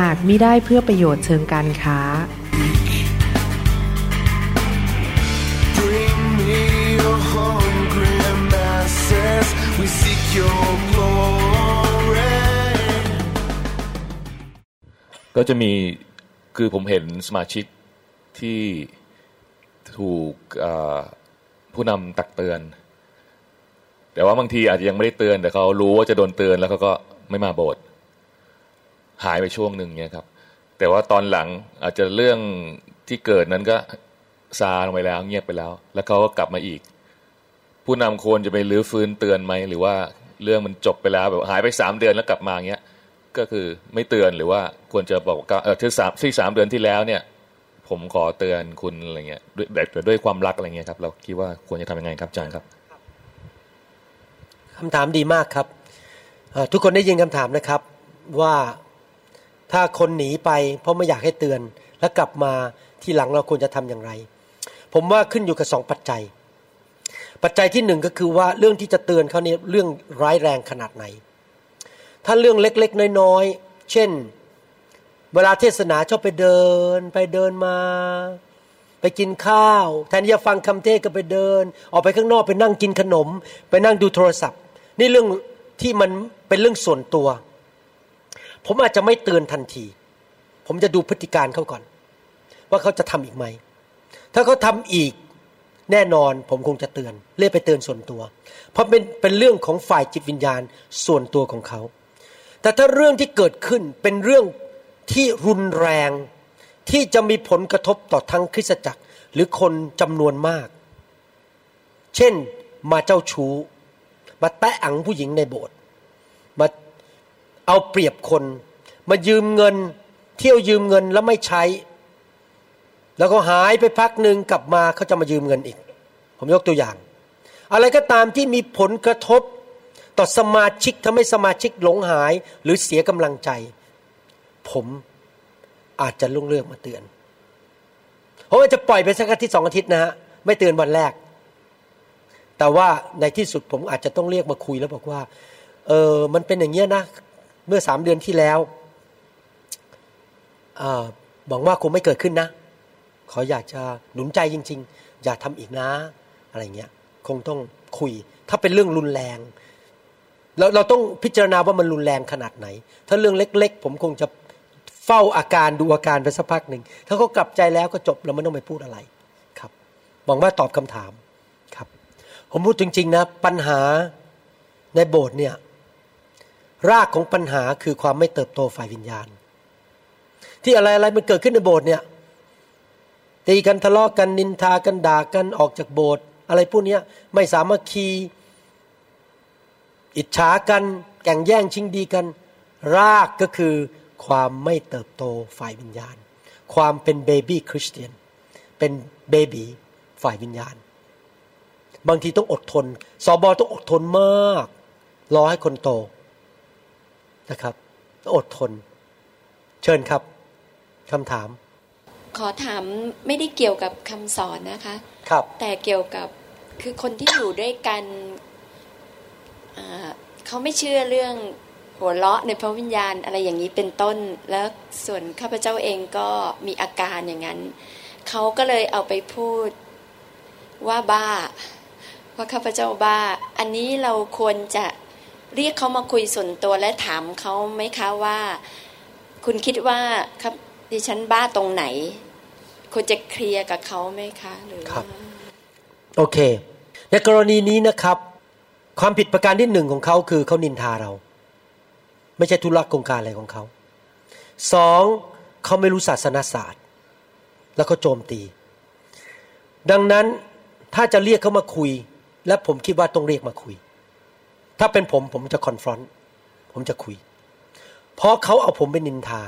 หากมิได้เพื่อประโยชน์เชิงการค้า Bring me your hungry masses. We seek your glory. ก็จะมีคือผมเห็นสมาชิกที่ถูกเอ่อผู้นำตักเตือน แต่ว่าบางทีอาจจะยังไม่ได้เตือน แต่เขารู้ว่าจะโดนเตือนแล้วเขาก็ไม่มาโบสถ์ หายไปช่วงหนึ่งเนี่ยครับ แต่ว่าตอนหลังอาจจะเรื่องที่เกิดนั้นก็ซาลงไปแล้วเงียบไปแล้ว แล้วเขาก็กลับมาอีก ผู้นำควรจะไปรื้อฟื้นเตือนไหมหรือว่าเรื่องมันจบไปแล้วแบบหายไปสามเดือนแล้วกลับมาเงี้ยก็คือไม่เตือนหรือว่าควรจะบอกว่าเออที่สามที่สามเดือนที่แล้วเนี่ย ผมขอเตือนคุณอะไรเงี้ยด้วยแบบด้วยความรักอะไรเงี้ยครับ เราคิดว่าควรจะทำยังไงครับอาจารย์ครับคำถามดีมากครับทุกคนได้ยินคำถามนะครับว่า ถ้าคนหนีไป เพราะไม่อยากให้เตือน แล้วกลับมาที่หลังเราควรจะทำอย่างไร ผมว่าขึ้นอยู่กับสองปัจจัย ปัจจัยที่หนึ่งก็คือว่าเรื่องที่จะเตือนเขาเนี่ยเรื่องร้ายแรงขนาดไหน ถ้าเรื่องเล็กๆ น้อยๆ เช่น เวลาเทศนาชอบไปเดิน ไปเดินมา ไปกินข้าว แทนที่จะฟังคำเทศก็ไปเดิน ออกไปข้างนอกไปนั่งกินขนม ไปนั่งดูโทรศัพท์ นี่เรื่องที่มันเป็นเรื่องส่วนตัว ผมอาจจะไม่เตือนทันที ผมจะดูพฤติการเขาก่อน ว่าเขาจะทำอีกไหม ถ้าเขาทำอีกแน่นอนผมคงจะเตือนเรียกไปเตือนส่วนตัว เพราะเป็นเป็นเรื่องของฝ่ายจิตวิญญาณส่วนตัวของเขา แต่ถ้าเรื่องที่เกิดขึ้นเป็นเรื่องที่รุนแรงที่จะมีผลกระทบต่อทั้งคริสตจักรหรือคนจำนวนมาก เช่นมาเจ้าชู้ มาแตะอังผู้หญิงในโบสถ์มา เอาเปรียบคน มายืมเงิน เที่ยวยืมเงินแล้วไม่ใช้ แล้วก็หายไปพักหนึ่งกลับมาเขาจะมายืมเงินอีก ผมยกตัวอย่าง อะไรก็ตามที่มีผลกระทบต่อสมาชิกทำให้สมาชิกหลงหายหรือเสียกำลังใจ ผมอาจจะลุงเลือกมาเตือนผมอาจจะปล่อยไปสักอาทิตย์สองอาทิตย์นะฮะไม่เตือนวันแรก แต่ว่าในที่สุดผมอาจจะต้องเรียกมาคุยแล้วบอกว่า เออมันเป็นอย่างเงี้ยนะ เมื่อสามเดือนที่แล้วหวังว่าคงไม่เกิดขึ้นนะ ขออยากจะหนุนใจจริง ๆ อย่าทำอีกนะ อะไรเงี้ย คงต้องคุย ถ้าเป็นเรื่องรุนแรงเราเราต้องพิจารณาว่ามันรุนแรงขนาดไหน ถ้าเรื่องเล็ก ๆ ผมคงจะเฝ้าอาการดูอาการไปสักพักหนึ่ง ถ้าเขากลับใจแล้วก็จบเราไม่ต้องไปพูดอะไรครับ หวังว่าตอบคำถามครับ ผมพูดจริง ๆ นะ ปัญหาในโบสถ์เนี่ย รากของปัญหาคือความไม่เติบโตฝ่ายวิญญาณ ที่อะไรอะไรมันเกิดขึ้นในโบสถ์เนี่ยตีกันทะเลาะกกันนินทากันด่ากันออกจากโบสถ์อะไรพวกนี้ไม่สามัคคี อิจฉากันแข่งแย่งชิงดีกัน รากก็คือความไม่เติบโตฝ่ายวิญญาณ ความเป็นเบบี้คริสเตียน เป็นเบบีฝ่ายวิญญาณ บางทีต้องอดทน สอบอต้องอดทนมาก รอให้คนโต นะครับต้องอดทน เชิญครับคำถาม ขอถามไม่ได้เกี่ยวกับคำสอนนะคะ ครับ แต่เกี่ยวกับคือคนที่อยู่ด้วยกันอ่าเขาไม่เชื่อเรื่องหัวเราะในพระวิญญาณอะไรอย่างนี้เป็นต้น แล้วส่วนข้าพเจ้าเองก็มีอาการอย่างนั้น เขาก็เลยเอาไปพูดว่าบ้าว่าข้าพเจ้าบ้า อันนี้เราควรจะ เรียกเขามาคุยส่วนตัวและถามเขาไหมคะว่า คุณคิดว่าครับดิฉันบ้าตรงไหนควรจะเคลียร์กับเขาไหมคะหรือครับโอเค ในกรณีนี้นะครับ ความผิดประการที่หนึ่งของเขาคือเขานินทาเรา ไม่ใช่ธุระโครงการอะไรของเขาสองเขาไม่รู้ศาสนาศาสตร์ แล้วเขาโจมตี ดังนั้นถ้าจะเรียกเขามาคุย และผมคิดว่าต้องเรียกมาคุย ถ้าเป็นผมผมจะคอนฟรอนต์ผมจะคุย เพราะเขาเอาผมไปนินทา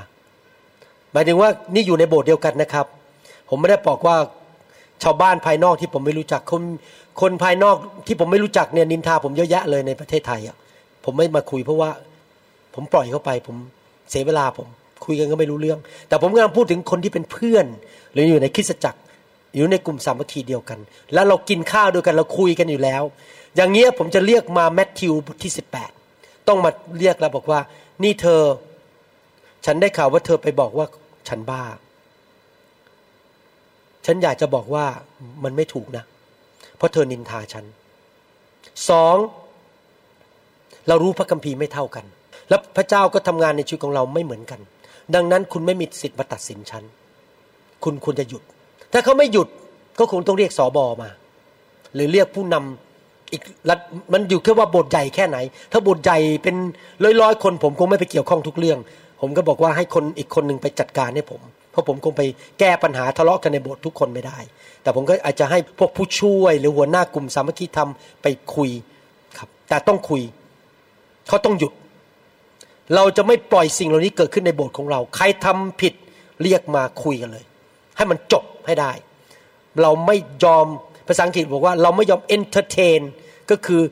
หมายถึงว่านี่อยู่ในโบสถ์เดียวกันนะครับ ผมไม่ได้บอกว่าชาวบ้านภายนอกที่ผมไม่รู้จักคนคนภายนอกที่ผมไม่รู้จักเนี่ยนินทาผมเยอะแยะเลยในประเทศไทยอะผมไม่มาคุยเพราะว่า ผมปล่อยเข้าไป ผมเสียเวลาผม คุยกันก็ไม่รู้เรื่อง แต่ผมกำลังพูดถึงคนที่เป็นเพื่อน หรืออยู่ในคริสตจักรอยู่ในกลุ่มสามัคคีเดียวกัน แล้วเรากินข้าวด้วยกันเราคุยกันอยู่แล้ว อย่างเงี้ยผมจะเรียกมาแมทธิวบทที่สิบแปดต้องมาเรียกแล้วบอกว่า นี่เธอ ฉันได้ข่าวว่าเธอไปบอกว่าฉันบ้า ฉันอยากจะบอกว่ามันไม่ถูกนะ เพราะเธอนินทาฉันสองเรารู้พระคัมภีร์ไม่เท่ากัน แล้วพระเจ้าก็ทำงานในชีวิตของเราไม่เหมือนกัน ดังนั้นคุณไม่มีสิทธิ์มาตัดสินฉัน คุณควรจะหยุด ถ้าเขาไม่หยุดก็คงต้องเรียกสอบอมา หรือเรียกผู้นำ อีกมันอยู่แค่ว่าบทใหญ่แค่ไหน ถ้าบทใหญ่เป็นร้อยๆคน ผมคงไม่ไปเกี่ยวข้องทุกเรื่อง ผมก็บอกว่าให้คนอีกคนหนึ่งไปจัดการให้ผมเพราะผมคงไปแก้ปัญหาทะเลาะกันในโบสถ์ทุกคนไม่ได้ แต่ผมก็อาจจะให้พวกผู้ช่วย หรือหัวหน้ากลุ่มสามัคคีธรรมไปคุยครับ แต่ต้องคุยเขาต้องหยุด เราจะไม่ปล่อยสิ่งเหล่านี้เกิดขึ้นในโบสถ์ของเรา ใครทำผิดเรียกมาคุยกันเลย ให้มันจบให้ได้ เราไม่ยอมภาษาอังกฤษบอกว่าเราไม่ยอม entertain ก็คือ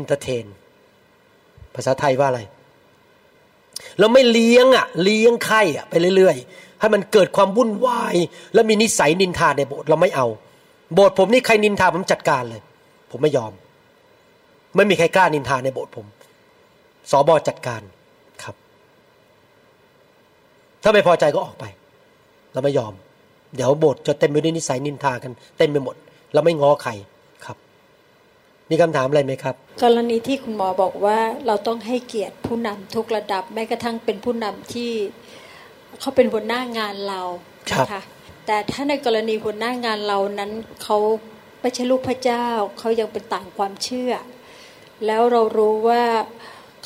entertain ภาษาไทยว่าอะไร เราไม่เลี้ยงอะเลี้ยงไข่อะไปเรื่อยๆ ให้มันเกิดความวุ่นวาย แล้วมีนิสัยนินทาในโบสถ์เราไม่เอา โบสถ์ผมนี่ใครนินทาผมจัดการเลย ผมไม่ยอม ไม่มีใครกล้านินทาในโบสถ์ผมสอบอจัดการครับ ถ้าไม่พอใจก็ออกไป เราไม่ยอม เดี๋ยวโบสถ์จะเต็มไปด้วยนิสัยนินทากัน เต็มไปหมด เราไม่ง้อใคร มีคำถามอะไรไหมครับ กรณีที่คุณหมอบอกว่าเราต้องให้เกียรติผู้นำทุกระดับแม้กระทั่งเป็นผู้นำที่เขาเป็นหัวหน้างานเราครับนะคะแต่ถ้าในกรณีหัวหน้างานเรานั้นเขาไม่ใช่ลูกพระเจ้าเขายังเป็นต่างความเชื่อ แล้วเรารู้ว่า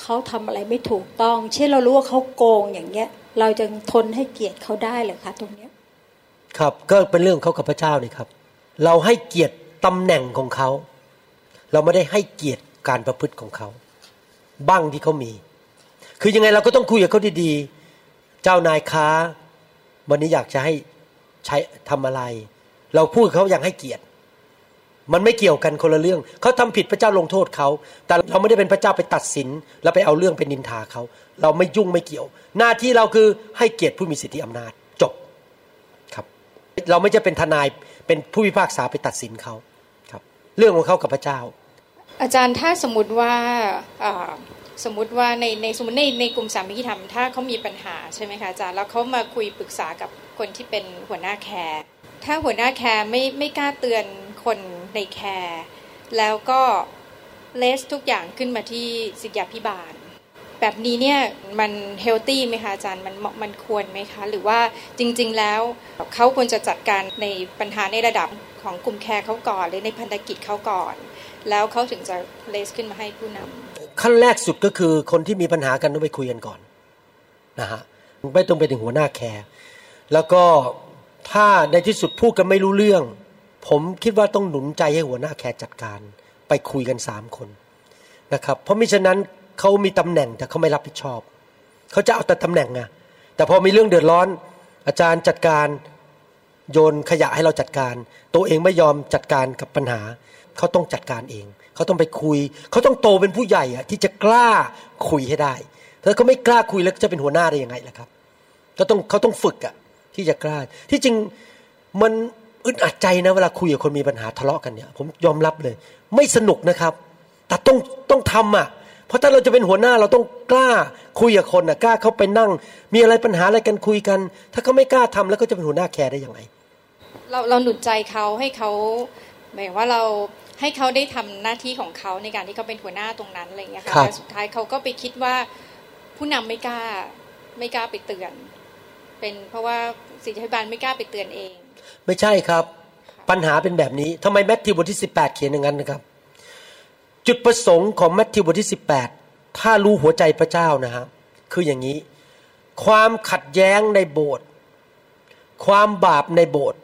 เขาทำอะไรไม่ถูกต้อง เช่นเรารู้ว่าเขาโกงอย่างเงี้ย เราจะทนให้เกียรติเขาได้เหรอคะตรงเนี้ยครับก็เป็นเรื่องเขากับพระเจ้านี่ครับ เราให้เกียรติตำแหน่งของเขา เราไม่ได้ให้เกียรติการประพฤติของเขา บ้างที่เขามี คือยังไงเราก็ต้องคุยกับเขาดีๆ เจ้านายค้า วันนี้อยากจะให้ใช้ทำอะไร เราพูดเขาอย่างให้เกียรติ มันไม่เกี่ยวกันคนละเรื่อง เขาทำผิดพระเจ้าลงโทษเขา แต่เราไม่ได้เป็นพระเจ้าไปตัดสิน แล้วไปเอาเรื่องไปนินทาเขา เราไม่ยุ่งไม่เกี่ยว หน้าที่เราคือให้เกียรติผู้มีสิทธิอำนาจจบครับ เราไม่จะเป็นทนายเป็นผู้พิพากษาไปตัดสินเขาครับ เรื่องของเขากับพระเจ้า อาจารย์ถ้าสมมติว่าสมมติว่าในในสมมติในในกลุ่มสามัคคีธรรมถ้าเขามีปัญหาใช่ไหมคะอาจารย์แล้วเขามาคุยปรึกษากับคนที่เป็นหัวหน้า care ถ้าหัวหน้า care ไม่ไม่กล้าเตือนคนใน care แล้วก็ raise ทุกอย่างขึ้นมาที่ศิษยาภิบาล แบบนี้เนี่ยมัน healthy ไหมคะอาจารย์มันมันควรไหมคะ หรือว่าจริง ๆแล้วเขาควรจะจัดการในปัญหาในระดับของกลุ่ม care เขาก่อนหรือในพันธกิจเขาก่อน แล้วเขาถึงจะ raise ขึ้นมาให้ผู้นำขั้นแรกสุดก็คือคนที่มีปัญหากันต้องไปคุยกันก่อนนะฮะไม่ต้องไปถึงหัวหน้าแคร์แล้วก็ถ้าในที่สุดพูดกันไม่รู้เรื่อง ผมคิดว่าต้องหนุนใจให้หัวหน้าแคร์จัดการ ไปคุยกันสามคนนะครับเพราะมิฉะนั้นเขามีตำแหน่งแต่เขาไม่รับผิดชอบเขาจะเอาแต่ตำแหน่งไงแต่พอมีเรื่องเดือดร้อน อาจารย์จัดการโยนขยะให้เราจัดการ ตัวเองไม่ยอมจัดการกับปัญหา เขาต้องจัดการเอง เขาต้องไปคุย เขาต้องโตเป็นผู้ใหญ่อะที่จะกล้าคุยให้ได้ ถ้าเขาไม่กล้าคุยแล้วจะเป็นหัวหน้าได้ยังไงล่ะครับ ก็ต้องเขาต้องฝึกอะที่จะกล้า ที่จริงมันอึดอัดใจนะเวลาคุยกับคนมีปัญหาทะเลาะกันเนี่ย ผมยอมรับเลย ไม่สนุกนะครับ แต่ต้องต้องทำอะเพราะถ้าเราจะเป็นหัวหน้าเราต้องกล้าคุยกับคนอะกล้าเข้าไปนั่ง มีอะไรปัญหาอะไรกันคุยกัน ถ้าเขาไม่กล้าทำแล้วก็จะเป็นหัวหน้าแคร์ได้ยังไงเราเราหนุนใจเขาให้เขาหมายว่าเรา ให้เขาได้ทำหน้าที่ของเขาในการที่เขาเป็นหัวหน้าตรงนั้นอะไรอย่างเงี้ยค่ะครับแต่สุดท้ายเขาก็ไปคิดว่าผู้นำไม่กล้าไม่กล้าไปเตือน เป็นเพราะว่าสิทธิบาลไม่กล้าไปเตือนเอง ไม่ใช่ครับ ปัญหาเป็นแบบนี้ทำไมแมทธิวบทที่ 18 เขียนอย่างนั้นนะครับ จุดประสงค์ของแมทธิวบทที่ 18 ถ้ารู้หัวใจพระเจ้านะครับคืออย่างนี้ ความขัดแย้งในโบสถ์ความบาปในโบสถ์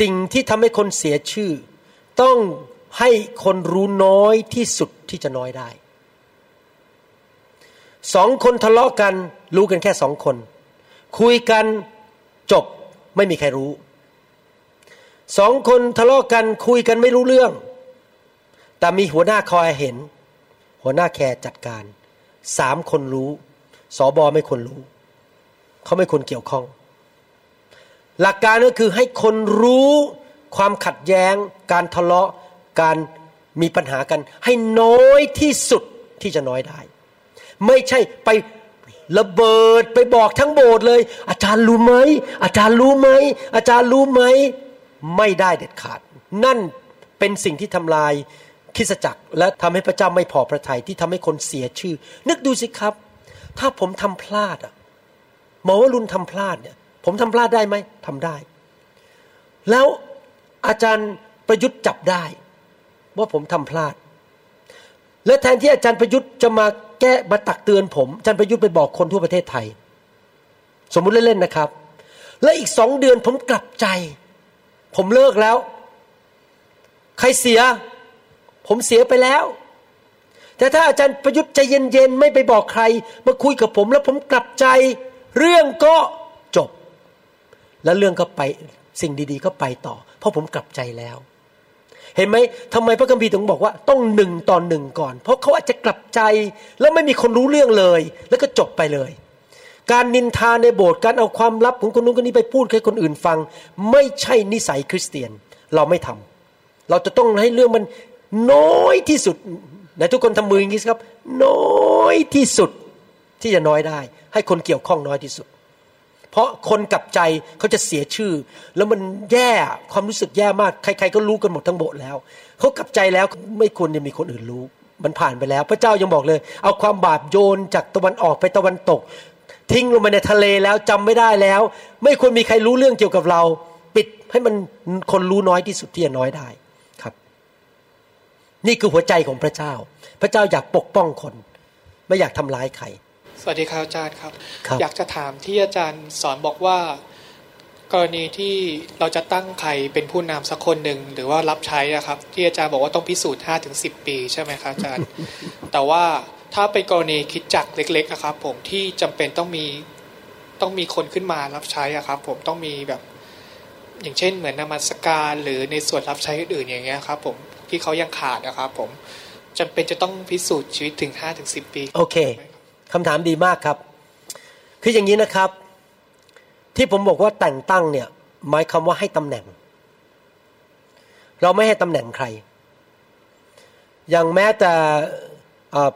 สิ่งที่ทำให้คนเสียชื่อ ต้องให้คนรู้น้อยที่สุดที่จะน้อยได้สองคนทะเลาะกันรู้กันแค่สองคน คุยกันจบไม่มีใครรู้สองคนทะเลาะกันคุยกันไม่รู้เรื่อง แต่มีหัวหน้าคอยเห็น หัวหน้าแคร์จัดการสามคนรู้สอบอไม่ควรรู้ เขาไม่ควรเกี่ยวข้อง หลักการก็คือให้คนรู้ ความขัดแย้ง การทะเลาะการมีปัญหากัน ให้น้อยที่สุดที่จะน้อยได้ ไม่ใช่ไประเบิดไปบอกทั้งโบสถ์เลย อาจารย์รู้ไหมอาจารย์รู้ไหมอาจารย์รู้ไหมไม่ได้เด็ดขาด นั่นเป็นสิ่งที่ทำลายคริสจักร และทำให้พระเจ้าไม่พอพระทัยที่ทำให้คนเสียชื่อ นึกดูสิครับ ถ้าผมทำพลาดอะหมอวรุณทำพลาดเนี่ย ผมทำพลาดได้ไหมทำได้ แล้ว อาจารย์ประยุทธ์จับได้ ว่าผมทำพลาด และแทนที่อาจารย์ประยุทธ์จะมาแก้มาตักเตือนผมอาจารย์ประยุทธ์ไปบอกคนทั่วประเทศไทย สมมุติเล่นๆนะครับ และอีกสองเดือนผมกลับใจ ผมเลิกแล้ว ใครเสีย ผมเสียไปแล้ว แต่ถ้าอาจารย์ประยุทธ์ใจเย็นๆไม่ไปบอกใคร มาคุยกับผมแล้วผมกลับใจ เรื่องก็จบ แล้วเรื่องก็ไปสิ่งดีๆก็ไปต่อ เพราะผมกลับใจแล้ว เห็นไหมทำไมพระคัมภีร์ถึงบอกว่าต้องหนึ่งต่อหนึ่งก่อน เพราะเขาอาจจะกลับใจแล้วไม่มีคนรู้เรื่องเลย แล้วก็จบไปเลย การนินทาในโบสถ์การเอาความลับของคนนู้นคนนี้ไปพูดให้คนอื่นฟัง ไม่ใช่นิสัยคริสเตียนเราไม่ทำเราจะต้องให้เรื่องมันน้อยที่สุดไหนทุกคนทำมืออย่างนี้ครับ น้อยที่สุดที่จะน้อยได้ ให้คนเกี่ยวข้องน้อยที่สุด เพราะคนกลับใจเขาจะเสียชื่อ แล้วมันแย่ความรู้สึกแย่มากใคร ๆ ก็รู้กันหมดทั้งโบสถ์แล้วเขากลับใจแล้วไม่ควรจะมีคนอื่นรู้ มันผ่านไปแล้ว พระเจ้ายังบอกเลย เอาความบาปโยนจากตะวันออกไปตะวันตก ทิ้งลงไปในทะเลแล้วจำไม่ได้แล้ว ไม่ควรมีใครรู้เรื่องเกี่ยวกับเรา ปิดให้มันคนรู้น้อยที่สุดที่จะน้อยได้ครับ นี่คือหัวใจของพระเจ้า พระเจ้าอยากปกป้องคน ไม่อยากทำร้ายใคร สวัสดีครับอาจารย์ครับครับ อยากจะถามที่อาจารย์สอนบอกว่า กรณีที่เราจะตั้งใครเป็นผู้นำสักคนหนึ่งหรือว่ารับใช้อะครับ ที่อาจารย์บอกว่าต้องพิสูจน์5ถึง10ปีใช่ไหมครับอาจารย์ แต่ว่าถ้าเป็นกรณีคิดจักรเล็กๆอะครับ ผมที่จำเป็นต้องมีต้องมีคนขึ้นมารับใช้อะครับ ผมต้องมีแบบ อย่างเช่น เหมือนนมัสการหรือในส่วนรับใช้อื่นๆอย่างเงี้ยครับ ผมที่เขายังขาดนะครับ ผมจำเป็นจะต้องพิสูจน์ชีวิตถึง5ถึง10ปี โอเค คำถามดีมากครับ คืออย่างนี้นะครับ ที่ผมบอกว่าแต่งตั้งเนี่ย หมายคำว่าให้ตำแหน่ง เราไม่ให้ตำแหน่งใคร อย่างแม้แต่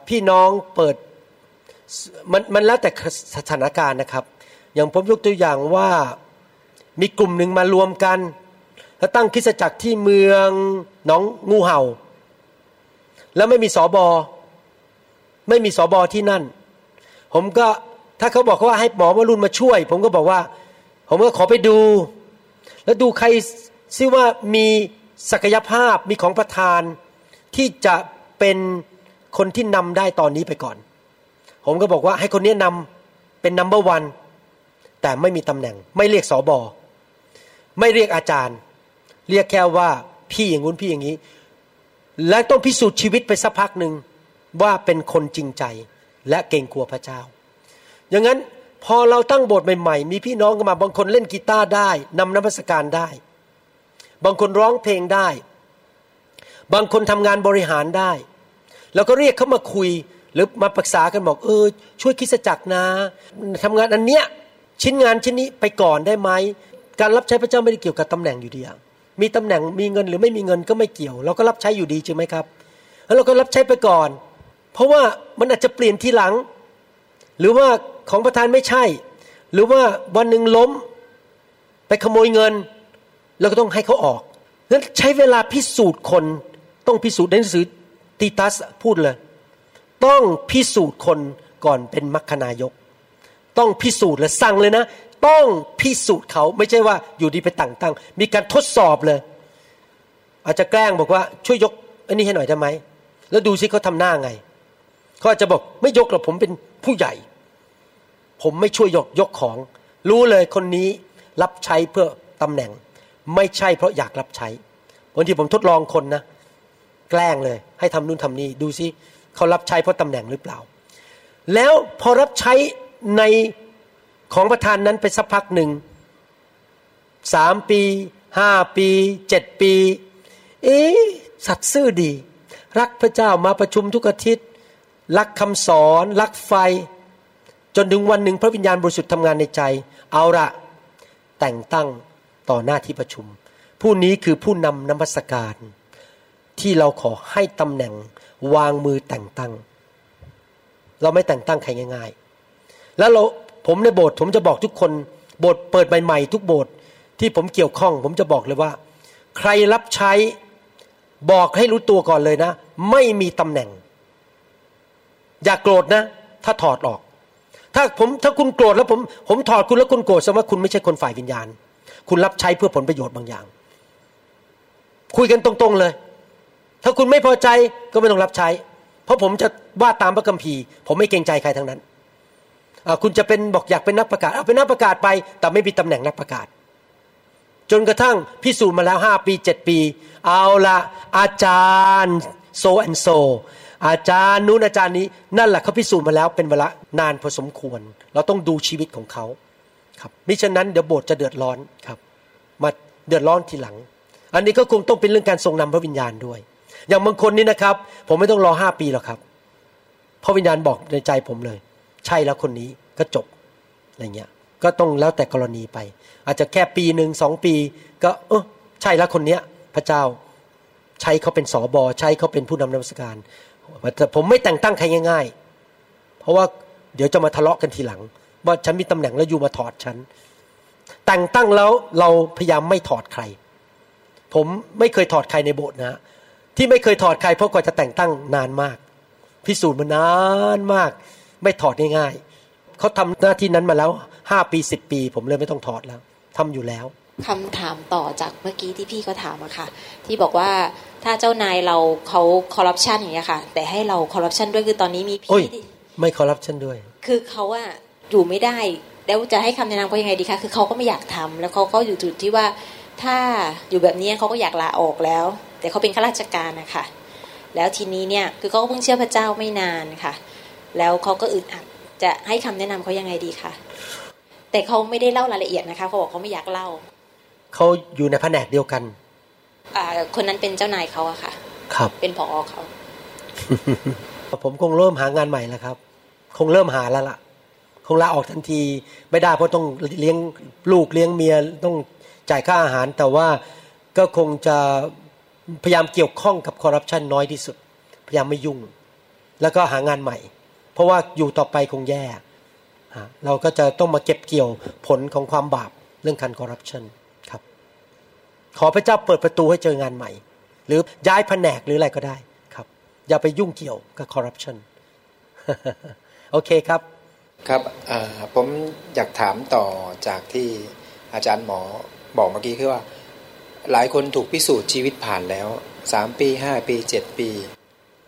พี่น้องเปิดมันมันแล้วแต่สถานการณ์นะครับ อย่างผมยกตัวอย่างว่ามีกลุ่มหนึ่งมารวมกันแล้วตั้งคริสจักรที่เมืองหนองงูเห่า แล้วไม่มีสอบอไม่มีสอบอที่นั่น ผมก็ถ้าเขาบอกว่าให้หมอมารุนมาช่วย ผมก็บอกว่า ผมก็ขอไปดู แล้วดูใครซิว่ามีศักยภาพมีของประธาน ที่จะเป็นคนที่นำได้ตอนนี้ไปก่อน ผมก็บอกว่าให้คนนี้นำเป็นนัมเบอร์วันแต่ไม่มีตำแหน่ง ไม่เรียกสอบอไม่เรียกอาจารย์ เรียกแค่ว่าพี่อย่างงู้นพี่อย่างนี้ และต้องพิสูจน์ชีวิตไปสักพักหนึ่งว่าเป็นคนจริงใจ และเกรงกลัวพระเจ้า อย่างนั้นพอเราตั้งโบสถ์ใหม่ๆ มีพี่น้องกันมาบางคนเล่นกีตาร์ได้นำนมัสการได้ บางคนร้องเพลงได้ บางคนทำงานบริหารได้แล้วก็เรียกเขามาคุยหรือมาปรึกษากันบอกเออ ช่วยคิดจักรนะทำงานอันเนี้ยชิ้นงานชิ้นนี้ไปก่อนได้ไหมการรับใช้พระเจ้าไม่ได้เกี่ยวกับตำแหน่งอยู่ดีมีตำแหน่งมีเงินหรือไม่มีเงินก็ไม่เกี่ยว เราก็รับใช้อยู่ดีใช่ไหมครับแล้วเราก็รับใช้ไปก่อน เพราะว่ามันอาจจะเปลี่ยนทีหลัง หรือว่าของประธานไม่ใช่ หรือว่าวันหนึ่งล้ม ไปขโมยเงินเราก็ต้องให้เขาออกนั้นใช้เวลาพิสูจน์คนต้องพิสูจน์ในหนังสือตีตัสพูดเลย ต้องพิสูจน์คนก่อนเป็นมัคคนายก ต้องพิสูจน์และสั่งเลยนะ ต้องพิสูจน์เขาไม่ใช่ว่าอยู่ดีไปตั้งตั้งมีการทดสอบเลย อาจจะแกล้งบอกว่าช่วยยกอันนี้ให้หน่อยได้ไหมแล้วดูซิเขาทำหน้าไง เขาอาจจะบอกไม่ยกหรอกผมเป็นผู้ใหญ่ ผมไม่ช่วยยกยกของ รู้เลยคนนี้รับใช้เพื่อตำแหน่ง ไม่ใช่เพราะอยากรับใช้บางทีผมทดลองคนนะ แกล้งเลย ให้ทำนู่นทำนี่ดูซิเขารับใช้เพราะตำแหน่งหรือเปล่า แล้วพอรับใช้ในของประธานนั้นไปสักพักหนึ่งสามปีห้าปีเจ็ดปี เอ๊ะสัตว์ซื่อดี รักพระเจ้ามาประชุมทุกอาทิตย์ รักคำสอนรักไฟ จนถึงวันหนึ่งพระวิญญาณบริสุทธิ์ทำงานในใจ เอาละแต่งตั้งต่อหน้าที่ประชุม ผู้นี้คือผู้นำน้ำมัสการ ที่เราขอให้ตำแหน่งวางมือแต่งตั้ง เราไม่แต่งตั้งใครง่าย ๆ แล้วเราผมในโบสถ์ผมจะบอกทุกคนโบสถ์เปิดใหม่ๆทุกโบสถ์ที่ผมเกี่ยวข้อง ผมจะบอกเลยว่า ใครรับใช้บอกให้รู้ตัวก่อนเลยนะ ไม่มีตำแหน่ง อย่ากโกรธนะ ถ้าถอดออก ถ้าผมถ้าคุณโกรธแล้วผมผมถอดคุณแล้วคุณโกรธแสดงว่าคุณไม่ใช่คนฝ่ายวิญญาณ คุณรับใช้เพื่อผลประโยชน์บางอย่าง คุยกันตรงๆเลย ถ้าคุณไม่พอใจก็ไม่ต้องรับใช้ เพราะผมจะว่าตามพระคัมภีร์ ผมไม่เกรงใจใครทั้งนั้นคุณจะเป็นบอกอยากเป็นนักประกาศเอาเป็นนักประกาศไป แต่ไม่มีตำแหน่งนักประกาศ จนกระทั่งพิสูจน์มาแล้วห้าปีเจ็ดปี เอาละอาจารย์โซแอนโซ อาจารย์นู้นอาจารย์นี้นั่นแหละเขาพิสูจน์มาแล้วเป็นเวลานานพอสมควร เราต้องดูชีวิตของเขาครับมิฉะนั้นเดี๋ยวโบสถ์จะเดือดร้อนครับ มาเดือดร้อนทีหลัง อันนี้ก็คงต้องเป็นเรื่องการทรงนำพระวิญญาณด้วย อย่างบางคนนี่นะครับ ผมไม่ต้องรอห้าปีหรอกครับ พระวิญญาณบอกในใจผมเลย ใช่แล้วคนนี้ก็จบอะไรเงี้ยก็ต้องแล้วแต่กรณีไป อาจจะแค่ปีหนึ่งสองปี ก็เออใช่แล้วคนเนี้ย พระเจ้าใช้เขาเป็นสอบอใช้เขาเป็นผู้นำนมัสการ ผมไม่แต่งตั้งใครง่ายๆ เพราะว่าเดี๋ยวจะมาทะเลาะกันทีหลัง ว่าฉันมีตำแหน่งแล้วอยู่มาถอดฉัน แต่งตั้งแล้วเราพยายามไม่ถอดใคร ผมไม่เคยถอดใครในโบสถ์นะ ที่ไม่เคยถอดใครเพราะกว่าจะแต่งตั้งนานมาก พิสูจน์มานานมาก ไม่ถอดง่ายๆเขาทำหน้าที่นั้นมาแล้วห้าปีสิบปี ผมเลยไม่ต้องถอดแล้วทำอยู่แล้ว คำถามต่อจากเมื่อกี้ที่พี่ก็ถามอะค่ะ ที่บอกว่าถ้าเจ้านายเราเขาคอร์รัปชันอย่างเงี้ยค่ะ แต่ให้เราคอร์รัปชันด้วยคือตอนนี้มีโอ้ยพี่ที่ไม่คอร์รัปชันด้วย คือเขาอะอยู่ไม่ได้แล้วจะให้คำแนะนำเขายังไงดีคะคือเขาก็ไม่อยากทำแล้วเขาก็อยู่จุดที่ว่าถ้าอยู่แบบนี้เขาก็อยากลาออกแล้ว แต่เขาเป็นข้าราชการนะคะแล้วทีนี้เนี่ยคือเขาก็เพิ่งเชื่อพระเจ้าไม่นานค่ะ แล้วเขาก็อึดอัดจะให้คำแนะนำเขายังไงดีคะแต่เขาไม่ได้เล่ารายละเอียดนะคะเขาบอกเขาไม่อยากเล่า เขาอยู่ในแผนกเดียวกัน อ่า คนนั้นเป็นเจ้านายเขาอะค่ะ ครับ เป็นผอเขาผมคงเริ่มหางานใหม่แล้วครับ คงเริ่มหาแล้วล่ะ คงลาออกทันทีไม่ได้เพราะต้องเลี้ยงลูกเลี้ยงเมียต้องจ่ายค่าอาหาร แต่ว่าก็คงจะพยายามเกี่ยวข้องกับคอร์รัปชันน้อยที่สุด พยายามไม่ยุ่ง แล้วก็หางานใหม่ เพราะว่าอยู่ต่อไปคงแย่ฮะเราก็จะต้องมาเก็บเกี่ยวผลของความบาปเรื่องการคอร์รัปชันครับ ขอพระเจ้าเปิดประตูให้เจองานใหม่ หรือย้ายแผนกหรืออะไรก็ได้ครับ อย่าไปยุ่งเกี่ยวกับคอร์รัปชันโอเคครับ ครับอ่าผมอยากถามต่อจากที่อาจารย์หมอบอกเมื่อกี้คือว่า หลายคนถูกพิสูจน์ชีวิตผ่านแล้วสามปีห้าปีเจ็ดปี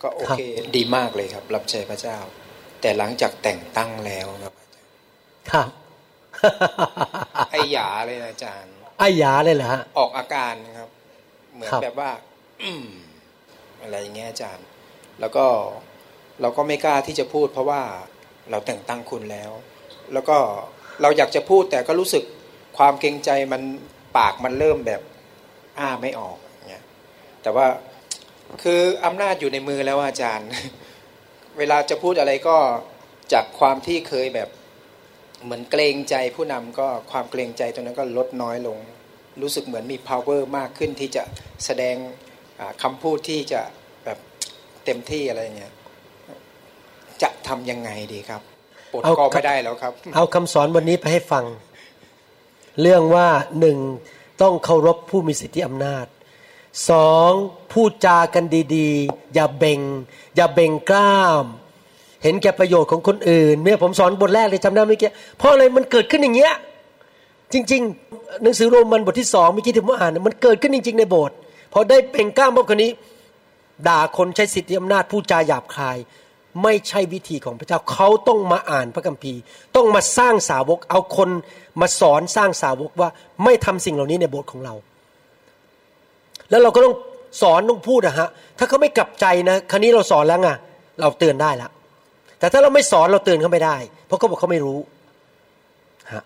ก็โอเคดีมากเลยครับ รับใช้พระเจ้า แต่หลังจากแต่งตั้งแล้วครับ ครับไอ้หยาเลยนะอาจารย์ ไอ้ยาเลยเหรอฮะออกอาการครับ เหมือนครับแบบว่าอืมอะไรอย่างเงี้ยอาจารย์ แล้วก็เราก็ไม่กล้าที่จะพูด เพราะว่าเราแต่งตั้งคุณแล้ว แล้วก็เราอยากจะพูดแต่ก็รู้สึกความเกรงใจมันปากมันเริ่มแบบอ้าไม่ออกเงี้ยแต่ว่าคืออำนาจอยู่ในมือแล้วอาจารย์ เวลาจะพูดอะไรก็จากความที่เคยแบบ เหมือนเกรงใจผู้นำก็ความเกรงใจตรงนั้นก็ลดน้อยลง รู้สึกเหมือนมี power มากขึ้นที่จะแสดงอ่าคำพูดที่จะแบบเต็มที่อะไรเงี้ยจะทำยังไงดีครับปลดเอาก็ไม่ได้แล้วครับ เอาคำสอนวันนี้ไปให้ฟัง เรื่องว่าหนึ่งต้องเคารพผู้มีสิทธิอำนาจสองพูดจากันดี ๆ อย่าเบ่ง อย่าเบ่งกล้าม เห็นแก่ประโยชน์ของคนอื่นเนี่ยผมสอนบทแรกเลยจำได้เมื่อกี้เพราะอะไรมันเกิดขึ้นอย่างเงี้ยจริง ๆ หนังสือโรมันบทที่สองเมื่อกี้ที่ผมอ่านมันเกิดขึ้นจริง ๆ ในโบสถ์พอได้เบ่งกล้ามพวกคนนี้ ด่าคนใช้สิทธิอำนาจพูดจาหยาบคาย ไม่ใช่วิธีของพระเจ้าเขาต้องมาอ่านพระคัมภีร์ ต้องมาสร้างสาวก เอาคนมาสอนสร้างสาวกว่าไม่ทำสิ่งเหล่านี้ในโบสถ์ของเรา แล้วเราก็ต้องสอนต้องพูดอะฮะถ้าเขาไม่กลับใจนะครั้นี้เราสอนแล้วไงเราเตือนได้ละ แต่ถ้าเราไม่สอนเราเตือนเขาไม่ได้ เพราะเขาบอกเขาไม่รู้ฮะ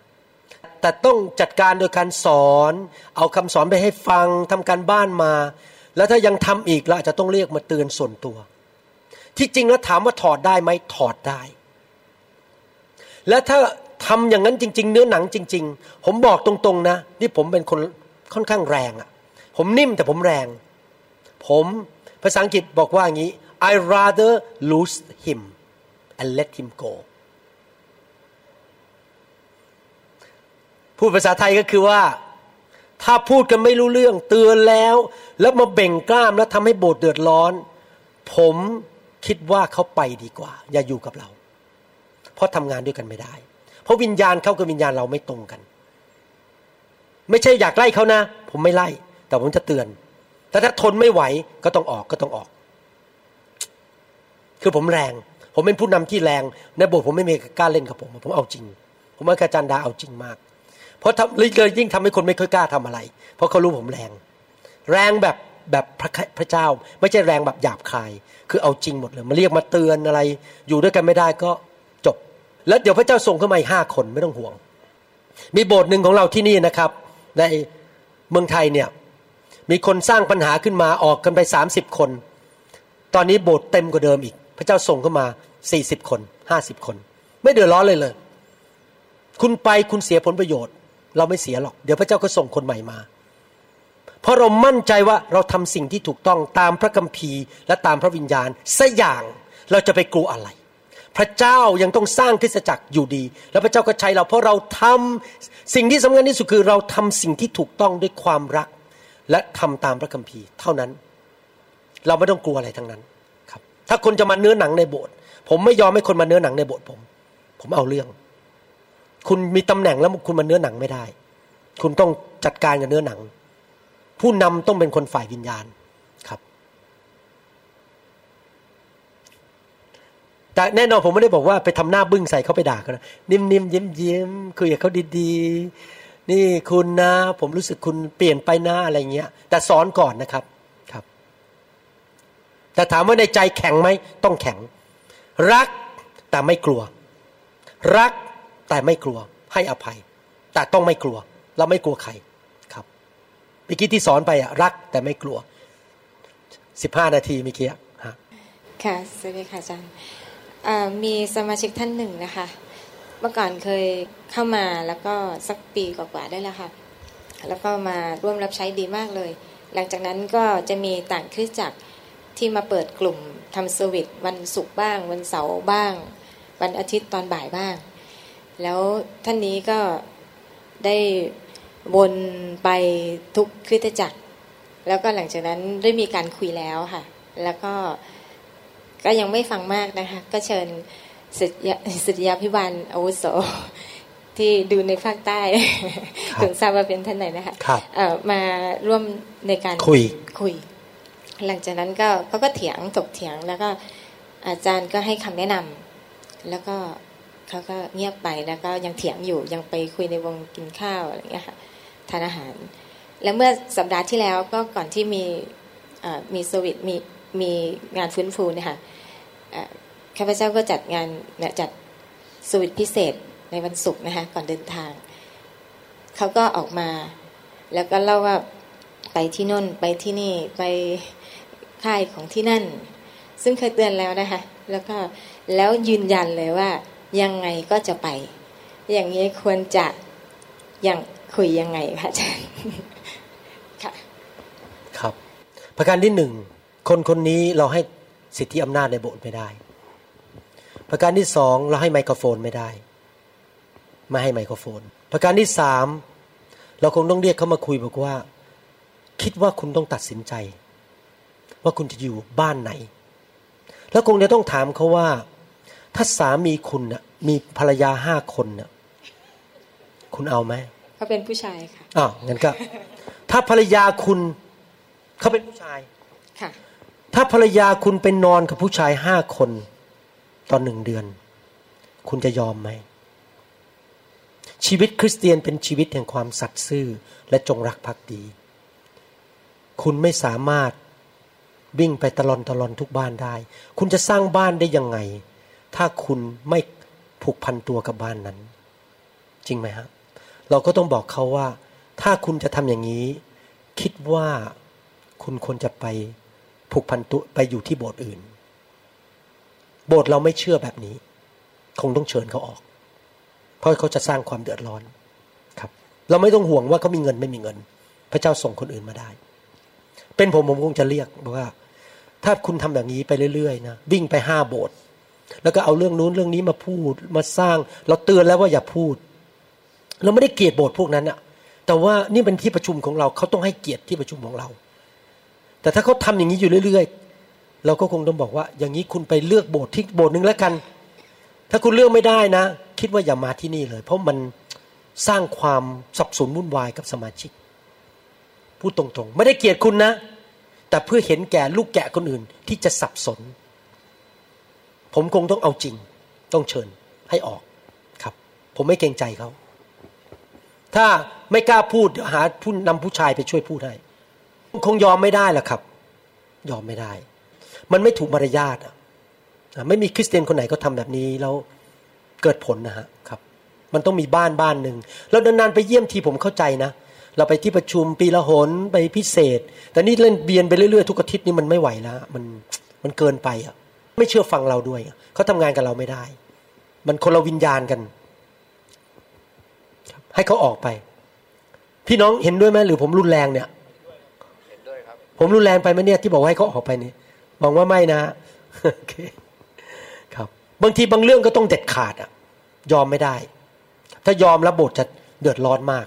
แต่ต้องจัดการโดยการสอน เอาคำสอนไปให้ฟังทำการบ้านมา แล้วถ้ายังทำอีกเราอาจจะต้องเรียกมาเตือนส่วนตัว ที่จริงแล้วถามว่าถอดได้ไหมถอดได้ และถ้าทำอย่างนั้นจริง ๆ เนื้อหนังจริง ๆ ผมบอกตรงๆนะนี่ผมเป็นคนค่อนข้างแรงอะ่ะ ผมนิ่มแต่ผมแรง ผมภาษาอังกฤษบอกว่าอย่างนี้ I rather lose him and let him go พูดภาษาไทยก็คือว่า ถ้าพูดกันไม่รู้เรื่องเตือนแล้ว แล้วมาเบ่งกล้ามแล้วทำให้โบสถ์เดือดร้อน ผมคิดว่าเขาไปดีกว่า อย่าอยู่กับเรา เพราะทำงานด้วยกันไม่ได้ เพราะวิญญาณเขากับวิญญาณเราไม่ตรงกัน ไม่ใช่อยากไล่เขานะ ผมไม่ไล่ แต่ผมจะเตือน แต่ถ้าทนไม่ไหวก็ต้องออกก็ต้องออก คือผมแรง ผมเป็นผู้นำที่แรง ในโบสถ์ผมไม่มีกล้าเล่นกับผม ผมเอาจริง ผมว่าอาจารย์ดาเอาจริงมาก เพราะทำเลยยิ่งทำให้คนไม่ค่อยกล้าทำอะไร เพราะเขารู้ผมแรง แรงแบบแบบพระพระเจ้า ไม่ใช่แรงแบบหยาบคาย คือเอาจริงหมดเลยมาเรียกมาเตือนอะไร อยู่ด้วยกันไม่ได้ก็จบ แล้วเดี๋ยวพระเจ้าส่งเข้ามาอีกห้าคนไม่ต้องห่วง มีโบสถ์หนึ่งของเราที่นี่นะครับ ในเมืองไทยเนี่ยมีคนสร้างปัญหาขึ้นมาออกกันไปสามสิบคน ตอนนี้โบสถ์เต็มกว่าเดิมอีก พระเจ้าส่งเข้ามาสี่สิบคนห้าสิบคน ไม่เดือดร้อนเลยเลย คุณไปคุณเสียผลประโยชน์ เราไม่เสียหรอก เดี๋ยวพระเจ้าก็ส่งคนใหม่มา เพราะเรามั่นใจว่าเราทำสิ่งที่ถูกต้องตามพระคัมภีร์ และตามพระวิญญาณสัอย่างเราจะไปกลัวอะไร พระเจ้ายังต้องสร้างคริสตจักรอยู่ดี แล้วพระเจ้าก็ใช้เราเพราะเราทำสิ่งที่สำคัญที่สุดคือเราทำสิ่งที่ถูกต้องด้วยความรัก และทำตามพระคัมภีร์ เท่านั้น เราไม่ต้องกลัวอะไรทั้งนั้น ถ้าคนจะมาเนื้อหนังในโบสถ์ผมไม่ยอมให้คนมาเนื้อหนังในโบสถ์ผม ผมเอาเรื่อง คุณมีตำแหน่งแล้วคุณมาเนื้อหนังไม่ได้ คุณต้องจัดการกับเนื้อหนัง ผู้นำต้องเป็นคนฝ่ายวิญญาณครับ แต่แน่นอนผมไม่ได้บอกว่าไปทำหน้าบึ้งใส่เขาไปด่ากันนะนิ่มๆยิ้มยิ้มๆคุยกับเขาดีๆ นี่คุณนะ ผมรู้สึกคุณเปลี่ยนไปหนะอะไรเงี้ย แต่สอนก่อนนะครับ แต่ถามว่าในใจแข็งไหมต้องแข็ง รักแต่ไม่กลัว รักแต่ไม่กลัว ให้อภัย แต่ต้องไม่กลัว เราไม่กลัวใครครับเมื่อกี้ที่สอนไปอะรักแต่ไม่กลัวสิบห้านาทีเมื่อกี้ฮะค่ะสวัสดีค่ะอาจารย์มีสมาชิกท่านหนึ่งนะคะ เมื่อก่อนเคยเข้ามาแล้วก็สักปีกว่าๆได้แล้วค่ะ แล้วก็มาร่วมรับใช้ดีมากเลย หลังจากนั้นก็จะมีต่างคริสตจักร ที่มาเปิดกลุ่มทำเซอร์วิสวันศุกร์บ้าง วันเสาร์บ้าง วันอาทิตย์ตอนบ่ายบ้าง แล้วท่านนี้ก็ได้วนไปทุกคริสตจักร แล้วก็หลังจากนั้นได้มีการคุยแล้วค่ะ แล้วก็ก็ยังไม่ฟังมากนะคะ ก็เชิญสิทธิสิทธิยาพิบาลอาวุโสที่ดูในภาคใต้ถึงทราบว่าเป็นท่านไหนนะคะครับเอ่อมาร่วมในการคุยคุย หลังจากนั้นก็เขาก็เถียงถกเถียงแล้วก็อาจารย์ก็ให้คำแนะนำแล้วก็เขาก็เงียบไปแล้วก็ยังเถียงอยู่ยังไปคุยในวงกินข้าวอะไรอย่างเงี้ยค่ะทานอาหาร แล้วเมื่อสัปดาห์ที่แล้วก็ก่อนที่มีมีสวิตมีมีงานฟื้นฟูเนี่ยค่ะข้าพเจ้าก็จัดงานจัดสวิตพิเศษในวันศุกร์นะคะก่อนเดินทาง เขาก็ออกมา แล้วก็เล่าว่าไปที่น่นไปที่นี่ไป ค่ายของที่นั่น ซึ่งเคยเตือนแล้วนะคะ แล้วก็แล้วยืนยันเลยว่ายังไงก็จะไป อย่างนี้ควรจะยังคุยยังไงคะอาจารย์ค่ะครับ ประการที่หนึ่งคนคนนี้เราให้สิทธิอำนาจในโบสถ์ไม่ได้ ประการที่สองเราให้ไมโครโฟนไม่ได้ ไม่ให้ไมโครโฟน ประการที่สามเราคงต้องเรียกเขามาคุยบอกว่า คิดว่าคุณต้องตัดสินใจ ว่าคุณจะอยู่บ้านไหน แล้วคงจะต้องถามเขาว่า ถ้าสามีคุณน่ะมีภรรยาห้าคนน่ะคุณเอาไหมเขาเป็นผู้ชายค่ะอ้าวงั้นก็ ถ้าภรรยาคุณเขาเป็นผู้ชายค่ะ ถ้าภรรยาคุณไปนอนกับผู้ชายห้าคนตอนหนึ่งเดือน คุณจะยอมไหมชีวิตคริสเตียนเป็นชีวิตแห่งความสัตย์ซื่อและจงรักภักดี คุณไม่สามารถ วิ่งไปตลอนตลอนทุกบ้านได้ คุณจะสร้างบ้านได้ยังไง ถ้าคุณไม่ผูกพันตัวกับบ้านนั้น จริงไหมฮะเราก็ต้องบอกเขาว่า ถ้าคุณจะทำอย่างนี้ คิดว่าคุณควรจะไปผูกพันตุไปอยู่ที่โบสถ์อื่น โบสถ์เราไม่เชื่อแบบนี้ คงต้องเชิญเขาออก เพราะเขาจะสร้างความเดือดร้อนครับ เราไม่ต้องห่วงว่าเขามีเงินไม่มีเงิน พระเจ้าส่งคนอื่นมาได้ เป็นผมผมคงจะเรียกบอกว่า ถ้าคุณทำแบบนี้ไปเรื่อยๆนะวิ่งไปห้าโบสถ์แล้วก็เอาเรื่องนู้นเรื่องนี้มาพูดมาสร้าง เราเตือนแล้วว่าอย่าพูด เราไม่ได้เกลียดโบสถ์พวกนั้นอะแต่ว่านี่เป็นที่ประชุมของเราเขาต้องให้เกียรติที่ประชุมของเรา แต่ถ้าเขาทาอย่างนี้อยู่เรื่อยๆ เราก็คงต้องบอกว่า อย่างนี้คุณไปเลือกโบสถ์ที่โบสถ์หนึ่งแล้วกัน ถ้าคุณเลือกไม่ได้นะ คิดว่าอย่ามาที่นี่เลย เพราะมันสร้างความสับสนวุ่นวายกับสมาชิกพูดตรงๆ ไม่ได้เกลียดคุณนะ แต่เพื่อเห็นแก่ลูกแกะคนอื่นที่จะสับสน ผมคงต้องเอาจริง ต้องเชิญให้ออกครับ ผมไม่เกรงใจเขา ถ้าไม่กล้าพูดเดี๋ยวหาผู้นำผู้ชายไปช่วยพูดให้คงยอมไม่ได้ล่ะครับ ยอมไม่ได้ มันไม่ถูกมารยาทอะไม่มีคริสเตียนคนไหนก็ทำแบบนี้แล้วเกิดผลนะฮะครับ มันต้องมีบ้านบ้านหนึ่งแล้วนานๆไปเยี่ยมทีผมเข้าใจนะ เราไปที่ประชุมปีละหนไปพิเศษ แต่นี่เล่นเบียนไปเรื่อยๆทุกอาทิตย์นี่มันไม่ไหวแล้วมันมันเกินไปอะ ไม่เชื่อฟังเราด้วยเขาทำงานกับเราไม่ได้ มันคนละวิญญาณกัน ให้เขาออกไป พี่น้องเห็นด้วยไหมหรือผมรุนแรงเนี่ยผมรุนแรงไปไหมเนี่ยที่บอกให้เขาออกไปนี่มองว่าไม่นะโอเคครับ บางทีบางเรื่องก็ต้องเด็ดขาดอะ ยอมไม่ได้ ถ้ายอมแล้วโบสถ์จะเดือดร้อนมาก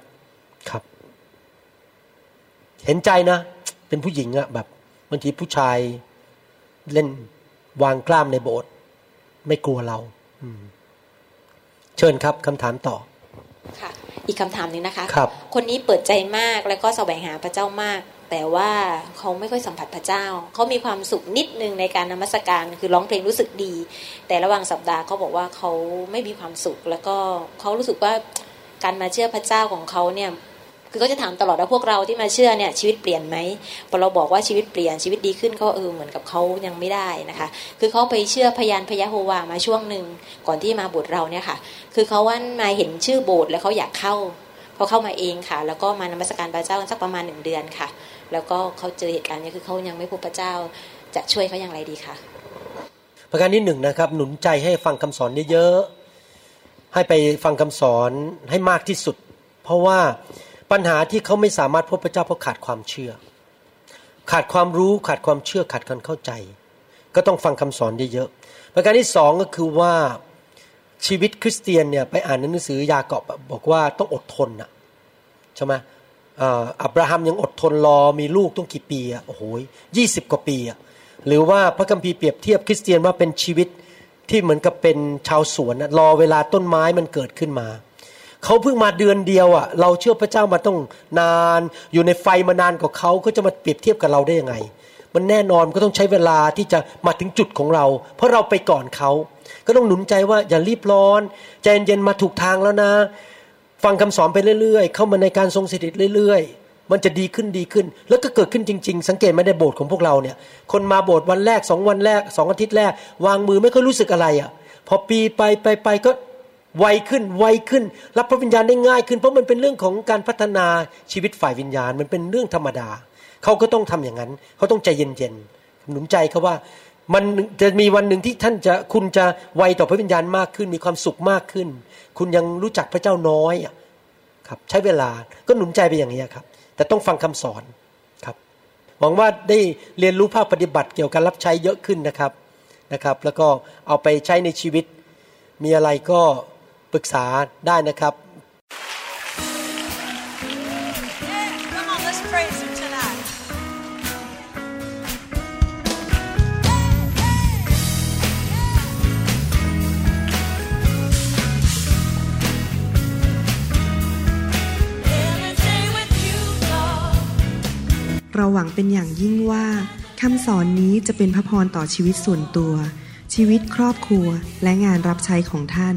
เห็นใจนะ เป็นผู้หญิงอะแบบบางทีผู้ชายเล่นวางกล้ามในโบสถ์ไม่กลัวเราอืมเชิญครับคำถามต่อค่ะ อีกคำถามหนึ่งนะคะครับคนนี้เปิดใจมากแล้วก็แสวงหาพระเจ้ามาก แต่ว่าเขาไม่ค่อยสัมผัสพระเจ้า เขามีความสุขนิดนึงในการนมัสการ คือร้องเพลงรู้สึกดี แต่ระหว่างสัปดาห์เขาบอกว่าเขาไม่มีความสุข แล้วก็เขารู้สึกว่าการมาเชื่อพระเจ้าของเขาเนี่ย คือเขาจะถามตลอดว่าพวกเราที่มาเชื่อเนี่ยชีวิตเปลี่ยนไหมพอเราบอกว่าชีวิตเปลี่ยนชีวิตดีขึ้นเขาเออเหมือนกับเขายังไม่ได้นะคะ คือเขาไปเชื่อพยานพยาโฮวามาช่วงหนึ่งก่อนที่มาบสถ์เราเนี่ยค่ะ คือเขาว่ามาเห็นชื่อโบสถ์แล้วเขาอยากเข้าเขาเข้ามาเองค่ะ แล้วก็มานมัสการพระเจ้าสักประมาณหนึ่งเดือนค่ะ แล้วก็เขาเจอเหตุการณ์นี้คือเขายังไม่พบพระเจ้าจะช่วยเขาอย่างไรดีคะประการที่หนึ่งนะครับหนุนใจให้ฟังคำสอนเยอะๆให้ไปฟังคำสอนให้มากที่สุด เพราะว่า ปัญหาที่เขาไม่สามารถพบพระเจ้าเพราะขาดความเชื่อ ขาดความรู้ขาดความเชื่อขาดการเข้าใจ ก็ต้องฟังคำสอนเยอะๆประการที่สองก็คือว่าชีวิตคริสเตียนเนี่ยไปอ่านหนังสือยากอบบอกว่าต้องอดทนอะใช่ไหมอับราฮัมยังอดทนรอมีลูกต้องกี่ปีอะโอ้โหยี่สิบกว่าปีอะหรือว่าพระคัมภีร์เปรียบเทียบคริสเตียนว่าเป็นชีวิตที่เหมือนกับเป็นชาวสวนอะรอเวลาต้นไม้มันเกิดขึ้นมา เขาเพิ่งมาเดือนเดียวอะเราเชื่อพระเจ้ามาต้องนาน อยู่ในไฟมานานกว่าเขาก็จะมาเปรียบเทียบกับเราได้ยังไง มันแน่นอนก็ต้องใช้เวลาที่จะมาถึงจุดของเรา เพราะเราไปก่อนเขาก็ต้องหนุนใจว่าอย่ารีบร้อนใจเย็นๆมาถูกทางแล้วนะ ฟังคำสอนไปเรื่อย ๆ เข้ามาในการทรงสถิตเรื่อย ๆมันจะดีขึ้นดีขึ้น แล้วก็เกิดขึ้นจริง ๆ สังเกตไม่ได้โบสถ์ของพวกเราเนี่ย คนมาโบสถ์วันแรกสองวันแรกสองอาทิตย์แรก วางมือไม่ค่อยรู้สึกอะไรอะ่ะ พอปีไปไปไปก็ ไวขึ้นไวขึ้น รับพระวิญญาณได้ง่ายขึ้น เพราะมันเป็นเรื่องของการพัฒนาชีวิตฝ่ายวิญญาณ มันเป็นเรื่องธรรมดา เขาก็ต้องทำอย่างนั้น เขาต้องใจเย็นๆหนุนใจเขาว่ามันจะมีวันหนึ่งที่ท่านจะคุณจะไวต่อพระวิญญาณมากขึ้น มีความสุขมากขึ้น คุณยังรู้จักพระเจ้าน้อยครับ ใช้เวลาก็หนุนใจไปอย่างนี้ครับ แต่ต้องฟังคำสอนครับหวังว่าได้เรียนรู้ภาคปฏิบัติเกี่ยวกับรับใช้เยอะขึ้นนะครับนะครับ แล้วก็เอาไปใช้ในชีวิตมีอะไรก็ ปรึกษาได้นะครับ yeah, เราหวังเป็นอย่างยิ่งว่าคำสอนนี้จะเป็นพระพรต่อชีวิตส่วนตัว ชีวิตครอบครัวและงานรับใช้ของท่าน